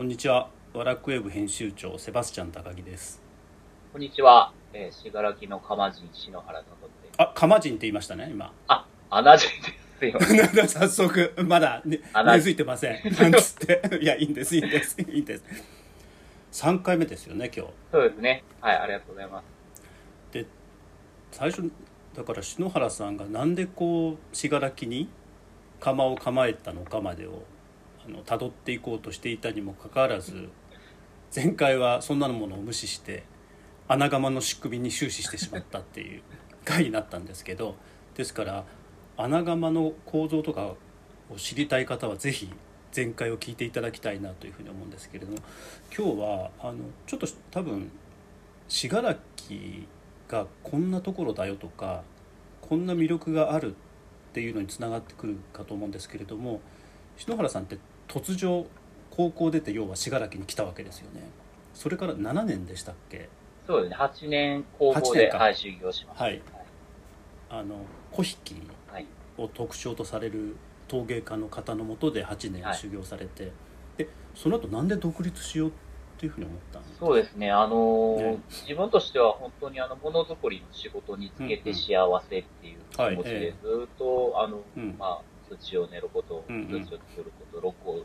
こんにちはワラクウェブ編集長セバスチャン高木ですこんにちは。えー、しがらきのかまじん篠原ととって。あカマジンって言いましたね今あ、アナジンですよ。なんか早速まだ、ね、根付いてません なんつっていやいいんですいいんですいいんです3回目ですよね今日そうですね。はい、ありがとうございます。で最初だから篠原さんがなんでこう信楽に釜を構えたのかまでをあの辿っていこうとしていたにもかかわらず前回はそんなものを無視して穴窯の仕組みに終始してしまったっていう回になったんですけどですから穴窯の構造とかを知りたい方はぜひ前回を聞いていただきたいなというふうに思うんですけれども今日はあのちょっと多分信楽がこんなところだよとかこんな魅力があるっていうのにつながってくるかと思うんですけれども篠原さんって突如高校出て要は信楽に来たわけですよねそれから7年でしたっけ？そうですね。8年高校8で、年かはい、修行しました。はいあの小引はい。を特徴とされる陶芸家の方のもとで8年はい修行されて、でその後なんで独立しようっていうふうに思ったんですかそうですね。あのーね自分としては本当にあの、ものづくりの仕事につけて幸せっていう気持ちで、ずーっと、あの、うんまあ、土を練ること、土を作ること、録音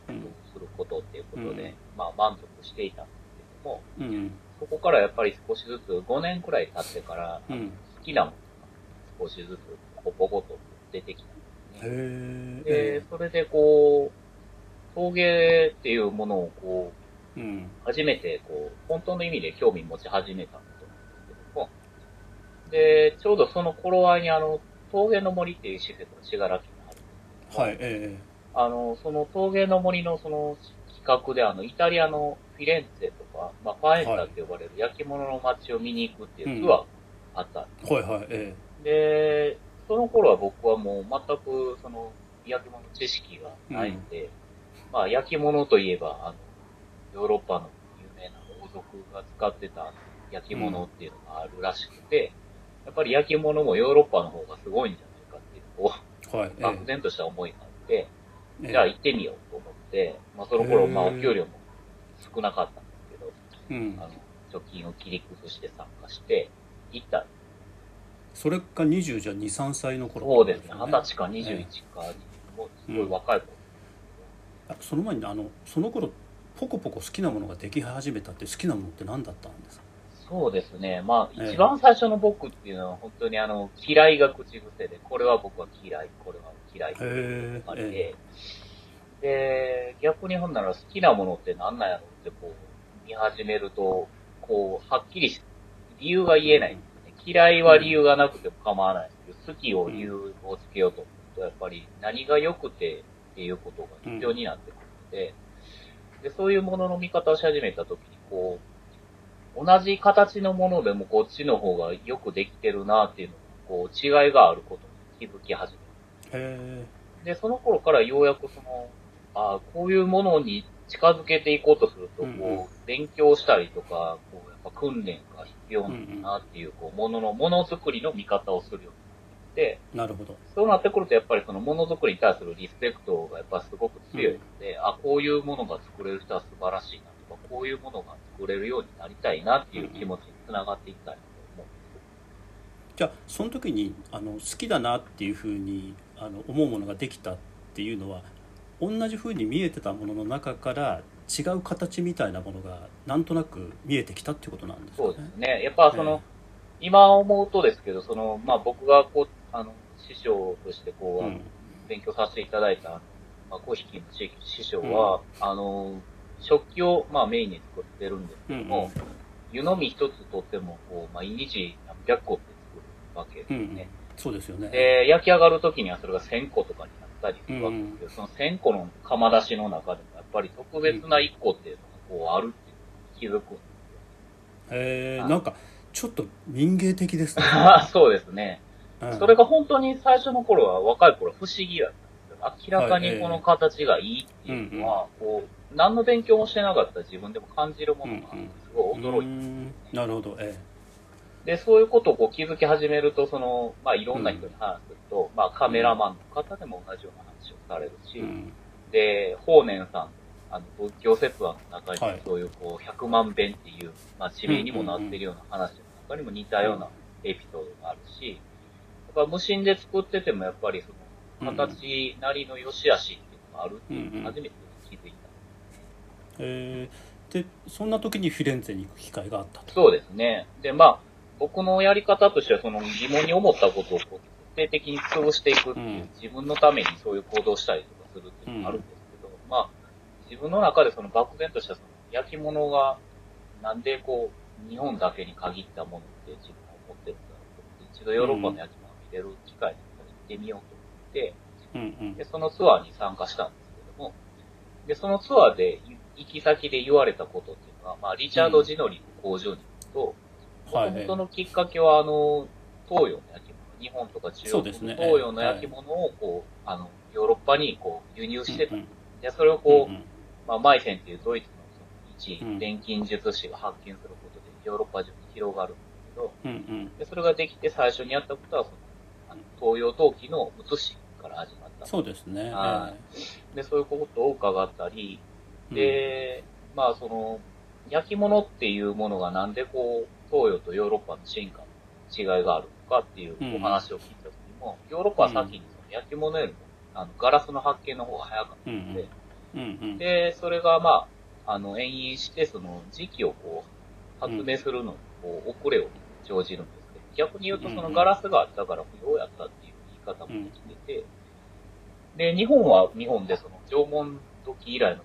することっていうことで、うんまあ、満足していたんですけども、うんそこからやっぱり少しずつ、5年くらい経ってから、うん。好きなものが少しずつポコポコと出てきたんですね。へでえ、それでこう、陶芸っていうものをこう、うん。初めてこう、本当の意味で興味持ち始めたことなんですけども、で、ちょうどその頃合いにあの、陶芸の森っていう施設が信楽もはい。えあの、その陶芸の森のその企画であの、イタリアのフィレンツェとか、まあ、ファエンタって呼ばれる焼き物の街を見に行くっていうツアーがあったんですえはいはいえで、その頃は僕はもう全くその焼き物知識がないので、まあ焼き物といえば、あの、ヨーロッパの有名な王族が使ってた焼き物っていうのがあるらしくて、やっぱり焼き物もヨーロッパの方がすごいんじゃないかっていう、こえはいう、漠然とした思いがあって、ええ。じゃあ行ってみようと思って、まあその頃、まあお給料も少なかったんですけど、うん。あの、貯金を切り崩して参加して、行った。それか20じゃ23歳の頃そうですね。って二十歳かことえ21か、もうすごい若い子。あその前にあのその頃ポコポコ好きなものができ始めたって好きなものって何だったんですか？そうですね。まあ、ええ一番最初の僕っていうのは本当にあの、嫌いが口癖で、これは僕は嫌い、これは嫌いっていうのがあっへて、で、逆にほんなら好きなものって何なんやろってこう、見始めると、こう、はっきりし、理由が言えないんですね。嫌いは理由がなくても構わないんですけど、好きを理由をつけようと思うと、やっぱり何が良くてっていうことが必要になってくるので、で、そういうものの見方をし始めたときに、こう、同じ形のものでもこっちの方がよくできてるなっていうのが、こう、違いがあることに気づき始めへで、その頃からようやくその、あこういうものに近づけていこうとすると、こう、うんうん。勉強したりとか、こう、やっぱ訓練が必要なんだなっていう、こう、ものの、ものづくりの見方をするようになって、えなるほど。そうなってくると、やっぱりそのものづくりに対するリスペクトがやっぱすごく強いので、あ、こういうものが作れる人は素晴らしいなこういうものが作れるようになりたいなっていう気持ちにつながっていったいなと思うんです。じゃあその時にあの好きだなっていうふうにあの思うものができたっていうのは同じふうに見えてたものの中から違う形みたいなものがなんとなく見えてきたっていうことなんですかそね？うですね。やっぱその、今思うとですけど、その、まあ僕がこう、あの、師匠としてこう、うん勉強させていただいた、まあ、小引きの師師匠は、あの、食器を、まあメインに作ってるんですけども、湯飲み一つとっても、こう、毎日何百個って作るわけですうんうん。ね。そうですよね。で、焼き上がる時にはそれが1000個とかになったりするわけですけど、その1000個の釜出しの中でも、やっぱり特別な1個っていうのがこうあるっていうのに気づくんですよ。はい。へえなんかちょっと民芸的ですね、そうですね。うん。それが本当に最初の頃は、若い頃は不思議だったんですよ。明らかにこの形がいいっていうのは、こう、何の勉強もしてなかった自分でも感じるものが、すごい驚いて、うん。なるほど。えで、そういうことをこう気づき始めると、その、まあ、いろんな人に話すると、まあ、カメラマンの方でも同じような話をされるし、えうん。で、法然さんあの、仏教説話の中にはい、そういうこう、百万遍っていう、まあ、地名にもなってるような話の中にも似たようなエピソードがあるし、やっぱ無心で作っててもやっぱりその、形なりの良し悪しっていうのがあるっていうのを初めて。えー、でそんな時にフィレンツェに行く機会があったと。そうですね。で、まあ、僕のやり方としては、その疑問に思ったことをこう徹底的に潰していくっていう、うん。自分のためにそういう行動をしたりとかするっていうのがあるんですけど、まあ、自分の中でその漠然としたその焼き物が、なんでこう、日本だけに限ったものって自分は思ってるんだろうと思って、一度ヨーロッパの焼き物を見れる機会に行ってみようと思って、うんうん。で、そのツアーに参加したんですけども、で、そのツアーで行き先で言われたことっていうのは、まあ、リチャード・ジノリの工場に行くと、はい。もともとのきっかけは、あの、東洋の焼き物、日本とか中国の東洋の焼き物を、こう、あの、ヨーロッパにこう輸入してた。うんで、それをこう、まあ、マイセンっていうドイツのその一うん。錬金術師が発見することで、ヨーロッパ中に広がるんですけど、で、それができて最初にやったことは、その、あの東洋陶器の写しから始まった。そうですね。はで、そういうことを伺ったり、えで、まあその、焼き物っていうものがなんでこう、東洋とヨーロッパの進化の違いがあるのかっていううん。お話を聞いた時にも、ヨーロッパは先にその焼き物よりも、あの、ガラスの発見の方が早かったうんので、で、それがまあ、あの、延々して、その時期をこう、発明するのに、こう、遅れを生じるんですけど、逆に言うとそのガラスがあったから不要やったっていう言い方もできてて、で、日本は日本でその縄文時以来の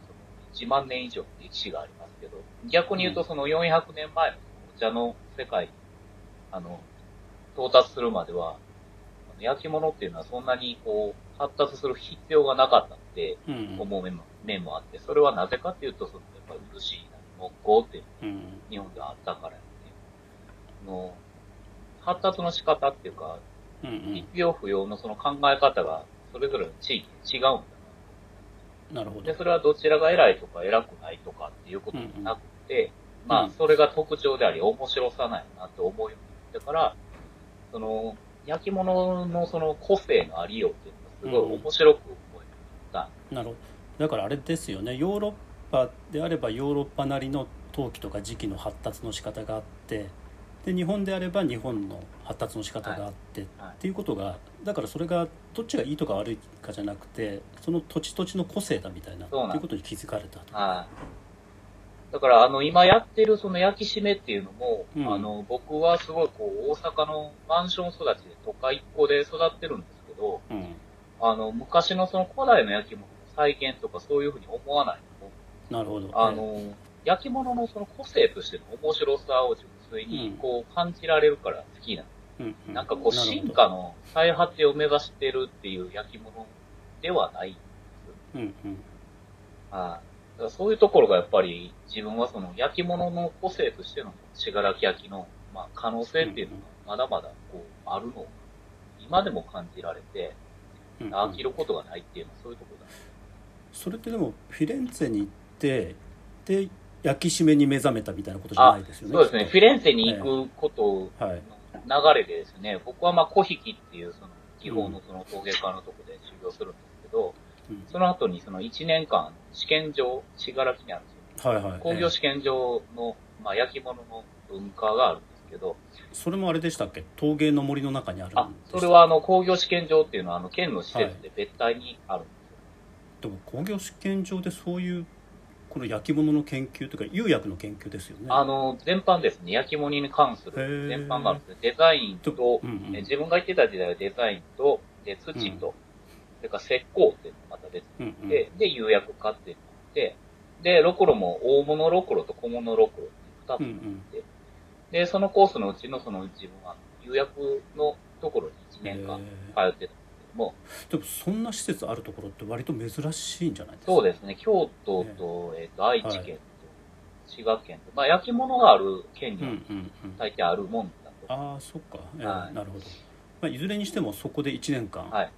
1万年以上の歴史がありますけど、逆に言うとその400年前のお茶の世界に、あの、到達するまでは、焼き物っていうのはそんなにこう、発達する必要がなかったって思う面も面もあって、それはなぜかっていうと、その、やっぱり漆なり木工っていうのがうん。日本ではあったからやって、あの、発達の仕方っていうか、必要不要のその考え方が、それぞれの地域で違うんだな。なるほどで、。それはどちらが偉いとか偉くないとかっていうことじゃなくて、まあ、うんそれが特徴であり、面白さないなと思うようになってから、その、焼き物のその個性のありようっていうのがすごい面白く思えるようになった。なるほど。だからあれですよね。ヨーロッパであればヨーロッパなりの陶器とか時期の発達の仕方があって、で日本であれば日本の発達の仕方があって、はいっていうことがだからそれがどっちがいいとか悪いかじゃなくてその土地土地の個性だみたいなっていうことに気づかれたと。はい。だから、あの、今やってるその焼き締めっていうのも、うんあの、僕はすごいこう、大阪のマンション育ちで都会っ子で育ってるんですけど、うんあの、昔のその古代の焼き物の再現とかそういうふうに思わないのも、なるほど。あの、焼き物のその個性としての面白さを純粋にうんこう感じられるから好きなの。うんうんなんかこう進化の再発展を目指してるっていう焼き物ではない。うんうんはい。だからそういうところがやっぱり自分はその焼き物の個性としての信楽焼きの、まあ、可能性っていうのがまだまだこうあるのを今でも感じられてうんうん飽きることがないっていうのはそういうところだ。それってでもフィレンツェに行ってで焼き締めに目覚めたみたいなことじゃないですよね。そうですね。フィレンツェに行くこととはい。の流れでですね、僕はまあ古引きっていうその技法のその陶芸家のところで修行するんですけど、うんその後にその1年間試験場、信楽にあるんですよ。はいはい。工業試験場の、まあ、焼き物の文化があるんですけど、それもあれでしたっけ？陶芸の森の中にあるんであそれはあの工業試験場っていうのはあの県の施設で別体にあるんですよ。でも工業試験場でそういうこの焼き物の研究というか釉薬の研究ですよね。あの、全般ですね、焼き物に関する全般があるんですよ。デザインと、うんうん。え自分が言ってた時代はデザインと、で、土と、うん。それから石膏っていうのがまた別うんうん。で、で、釉薬化っていうのがあって、で、ロクロも大物ロクロと小物ロクロっていう二つうんうん。で、そのコースのうちのその自分は釉薬のところに1年間通ってたども、でもそんな施設あるところって割と珍しいんじゃないですか？そうですね、京都と、えっ、と、愛知県と、滋賀県と、まあ、焼き物がある県には大抵あるもんだと。ああそっか、えーはい。なるほど、まあ、いずれにしてもそこで1年間、はい。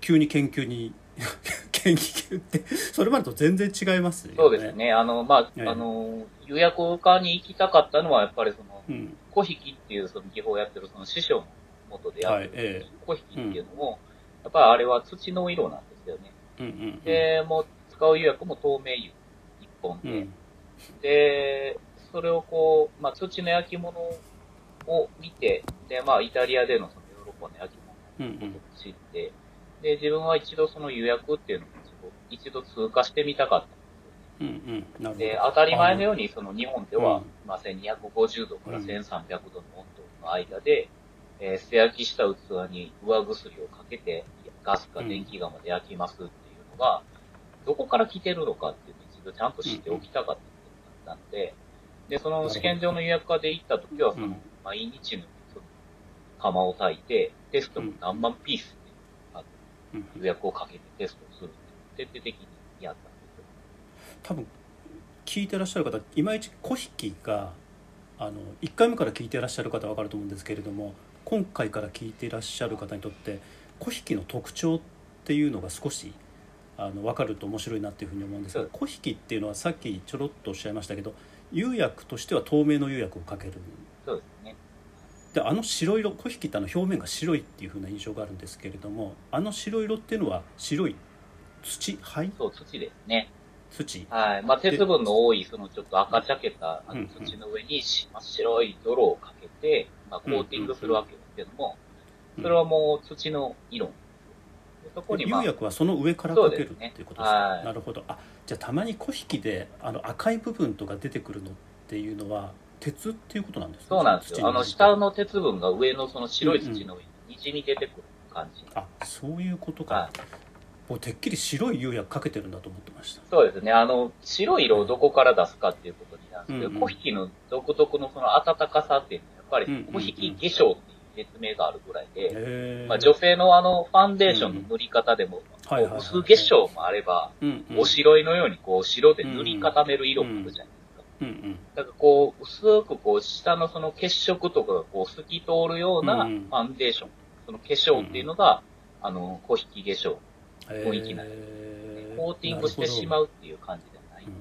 急に研究に 研究ってそれまでと全然違いますよね。そうですね。あの、まあ、ええ。あの、釉薬家に行きたかったのは、やっぱりその、うん。小引きっていうその技法をやってるその師匠の元でやってる、はいええ。小引きっていうのも、やっぱりあれは土の色なんですよね。うんうんうん。で、もう使う釉薬も透明釉込んで、うん。で、それをこう、まあ、土の焼き物を見て、で、まあ、イタリアでのそのヨーロッパの焼き物うんうん。を知って、で、自分は一度その予約っていうのを一度通過してみたかったんですよね。うんうん。で、当たり前のように、その日本では、うん。まあ、1250度からうん1300度の温度の間で、えー素焼きした器に上薬をかけて、ガスか電気釜で焼きますっていうのが、どこから来てるのかっていうのを一度ちゃんと知っておきたかったことだったんで、で、その試験場の予約家で行った時は、そのうん、毎日のその釜を炊いて、テストも何万ピースでうん予約をかけてテストをするっていう徹底的にやったんですよ。多分聞いてらっしゃる方いまいち小引があの1回目から聞いてらっしゃる方は分かると思うんですけれども今回から聞いていらっしゃる方にとって小引の特徴っていうのが少しあの分かると面白いなっていうふうに思うんですがそう小引っていうのはさっきちょろっとおっしゃいましたけど釉薬としては透明の釉薬をかけるそうですね。であの白色小引ってあの表面が白いっていうふうな印象があるんですけれどもあの白色っていうのは白い土灰？そう、土ですね。土はい。まあ、鉄分の多い、そのちょっと赤茶けたあの土の上にし真っ白い泥をかけて、まあ、コーティングするわけですけども、それはもう土の色。そこにまあ釉、薬はその上からかけるっていうことですか？はい。なるほど。あじゃあたまに小引であの赤い部分とか出てくるのっていうのは鉄っていうことなんですか？そうなんですよ。あの、下のの鉄分が上のその白い土の上に滲み出てくる感じ。あそういうことか、はい。もうてっきり白い釉薬かけてるんだと思ってました。そうですね。あの、白い色をどこから出すかっていうことになるんですけど、うんうん。小引の独特のその暖かさっていうのは、やっぱりうんうんうん。小引化粧っていう説明があるぐらいで、へまあ、女性のあの、ファンデーションの塗り方でも、薄化粧もあれば、お白いのようにこう白で塗り固める色もあるじゃないですか。うんうん。だからこう、薄くこう、下のその血色とかがこう、透き通るようなフうん。ァンデーション、その化粧っていうのが、あの、小引き化粧、へ雰囲気ないー。コーティングしてしまうっていう感じではない。うん。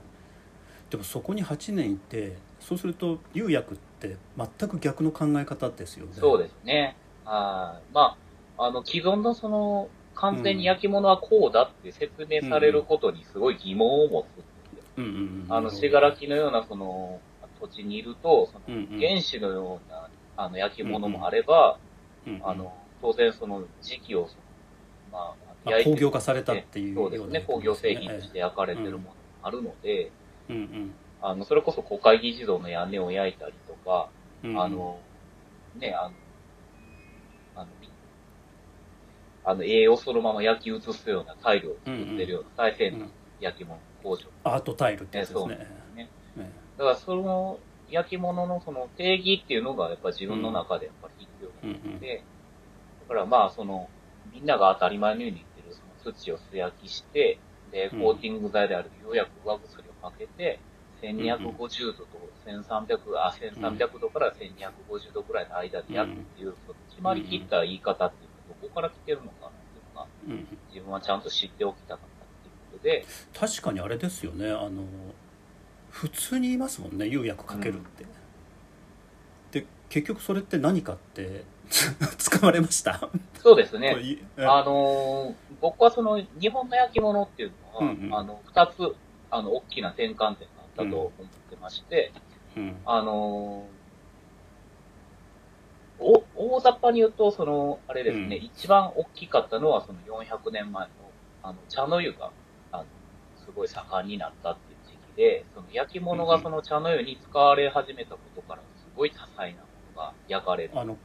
でもそこに8年いてそうすると釉薬って全く逆の考え方ですよね。そうですね。はい。まあ、あの、既存のその、完全に焼き物はこうだって説明されることにすごい疑問を持つ。う。んうんうん。あの、信楽のようなその、土地にいると、その、原子のような、あの、焼き物もあれば、うんうん。あの、当然その時期をまあ、まあ工業化されたっていうそうですね、工業製品として焼かれてるものもあるので、うんうんあの、それこそ国会議事堂の屋根を焼いたりとか、うん。あの、ね、あの、あの、あの、栄養をそのまま焼き移すようなタイルを作ってるような最先端の焼き物工場。アートタイルってやつですそうね。ねねだからその焼き物のその定義っていうのがやっぱ自分の中でやっぱり必要うん。うん。で、だからまあその、みんなが当たり前のように言ってるその土を素焼きして、で、うん。コーティング剤であるようやく上薬をかけて、1250度と1300、あ、1300度から1250度くらいの間で焼くっていう、決まりきった言い方っていうのはどこから来てるのかなっていうのが、うん。自分はちゃんと知っておきたかったっていうことで、確かにあれですよね。あの普通に言いますもんね。釉薬かけるって、で結局それって何かって 使われました？そうですね。あのー僕はその日本の焼き物っていうのは、うんうん。あの、二つ、あの、大きな転換点があったと思ってまして、うん。あのーお、大雑把に言うと、その、あれですね、うん。一番大きかったのは、その400年前の、あの、茶の湯が、あの、すごい盛んになったっていう時期で、その焼き物がその茶の湯に使われ始めたことから、すごい多彩なものが焼かれる。あの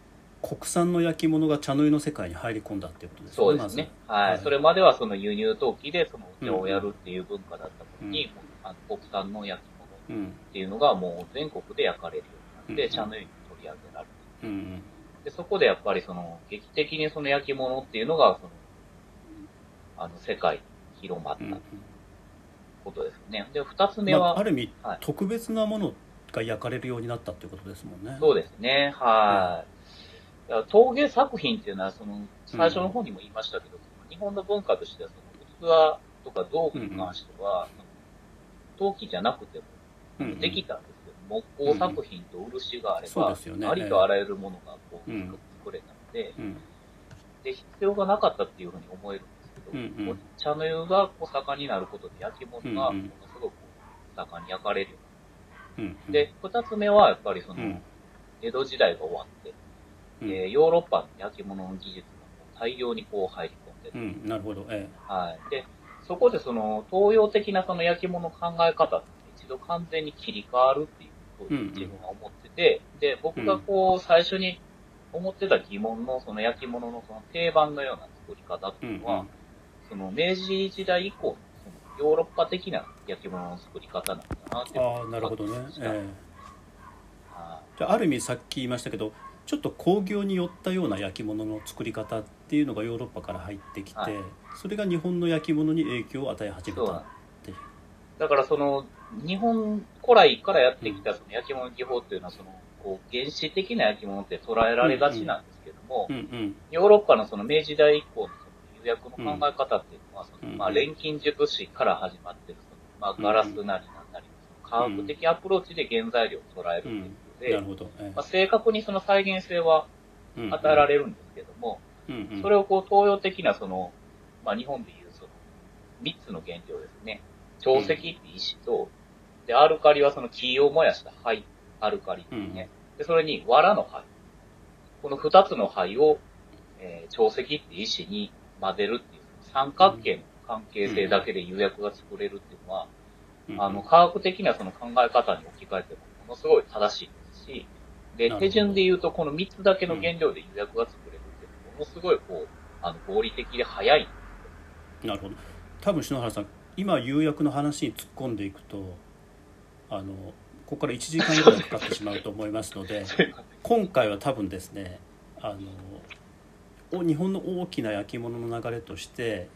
国産の焼き物が茶の湯の世界に入り込んだっていうことですね。そうですね。まずはい。はい。それまではその輸入陶器でそのお茶をやるっていう文化だったのに、うんあの国産の焼き物うん。っていうのがもう全国で焼かれるようになって、うん茶の湯に取り上げられる。うんで、そこでやっぱりその劇的にその焼き物っていうのが、その、あの、世界に広まっうんうんたことですよね。で、二つ目まあ、は、ある意味、はい。特別なものが焼かれるようになったっていうことですもんね。そうですね。はい。いや陶芸作品っていうのは、その、最初の方にも言いましたけど、その日本の文化としては、その、器とか道具に関しては、陶器じゃなくてもうんうんできたんですけど、木工作品と漆があれば、そうですよね。ありとあらゆるものがこううん。作れたので、うん。で、必要がなかったっていうふうに思えるんですけど、うんうん。茶の湯がこう盛んになることで焼き物がものすごく盛んに焼かれるようんうに。で、二つ目はやっぱりその、うん。江戸時代が終わって、うん。えーヨーロッパの焼き物の技術が大量にこう入り込んでる。うん。なるほど。え。はい。で、そこでその東洋的なその焼き物の考え方って一度完全に切り替わるっていうことを自分は思ってて、で、僕がこう最初に思ってた疑問のその焼き物のその定番のような作り方ってえうんいうのは、その明治時代以降のそのヨーロッパ的な焼き物の作り方なんだなってああなるほどね。ええ。はじゃあある意味さっき言いましたけどちょっと工業に寄ったような焼き物の作り方っていうのがヨーロッパから入ってきて、はい。それが日本の焼き物に影響を与え始めたっていう。だからその、日本古来からやってきたその焼き物技法っていうのはその、こう原始的な焼き物って捉えられがちなんですけども、うん。うん。ヨーロッパのその明治代以降のその釉薬の考え方っていうのは、そのうん。まあ錬金術師から始まってるその、まあガラスなりなんなり、科学的アプローチで原材料を捉えるっていうで、なるほど、えまあ、正確にその再現性はえ与えられるんですけども、うんうん。それをこう東洋的なその、まあ日本でいうその、三つの原料ですね。長石って石と、で、アルカリはその木を燃やした灰、アルカリですね。で、それに藁の灰。この二つの灰を、えー長石って石に混ぜるっていう、三角形の関係性だけで釉薬が作れるっていうのは、うんあの、科学的なその考え方に置き換えてもものすごい正しい。ですし、で、手順で言うとこの3つだけの原料で釉薬が作れるっていうのはものすごいこう、あの、合理的で早いなるほど。多分篠原さん今釉薬の話に突っ込んでいくとあのここから1時間ぐらいかかってしまうと思いますので 今回は多分ですねあのお日本の大きな焼き物の流れとして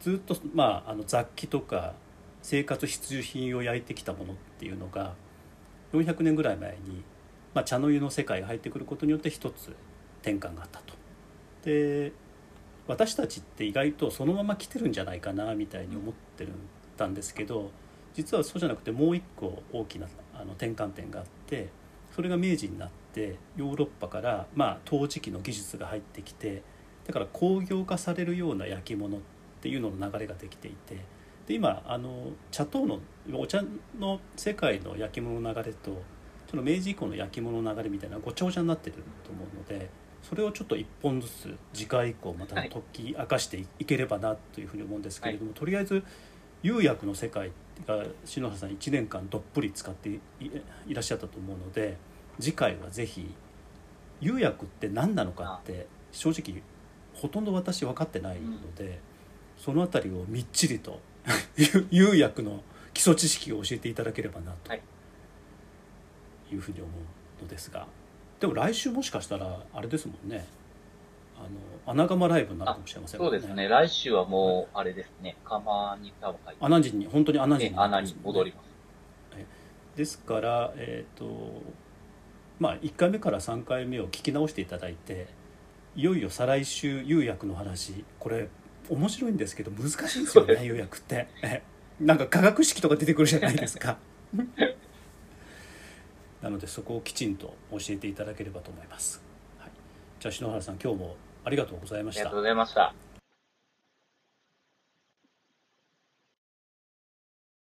ずっと、まあ、あの雑器とか生活必需品を焼いてきたものっていうのが400年ぐらい前に、まあ、茶の湯の世界が入ってくることによって一つ転換があったと。で私たちって意外とそのまま来てるんじゃないかなみたいに思ってるたんですけど実はそうじゃなくてもう一個大きなあの転換点があってそれが明治になってヨーロッパから、まあ、陶磁器の技術が入ってきてだから工業化されるような焼き物っていうのの流れができていてで今あの茶糖のお茶の世界の焼き物の流れとその明治以降の焼き物の流れみたいなごちゃごちゃになってると思うのでそれをちょっと一本ずつ次回以降また解き明かしていければなというふうに思うんですけれども、とりあえず釉薬の世界が篠原さん1年間どっぷり使っていいらっしゃったと思うので次回はぜひ釉薬って何なのかって正直ほとんど私分かってないので、その辺りをみっちりと 釉薬の基礎知識を教えていただければなとはい。いうふうに思うのですがでも来週もしかしたらあれですもんね。あの穴窯ライブになるかもしれませんもんそうですね。来週はもう、あれですね。釜に多分入って。穴地に？本当に穴地に？なるん穴に戻ります。ですからえっ、とまあ1回目から3回目を聞き直していただいていよいよ再来週釉薬の話これ面白いんですけど難しいんですよね釉薬って。えなんか化学式とか出てくるじゃないですか。なのでそこをきちんと教えていただければと思います、はい、じゃあ篠原さん今日もありがとうございました。ありがとうございました。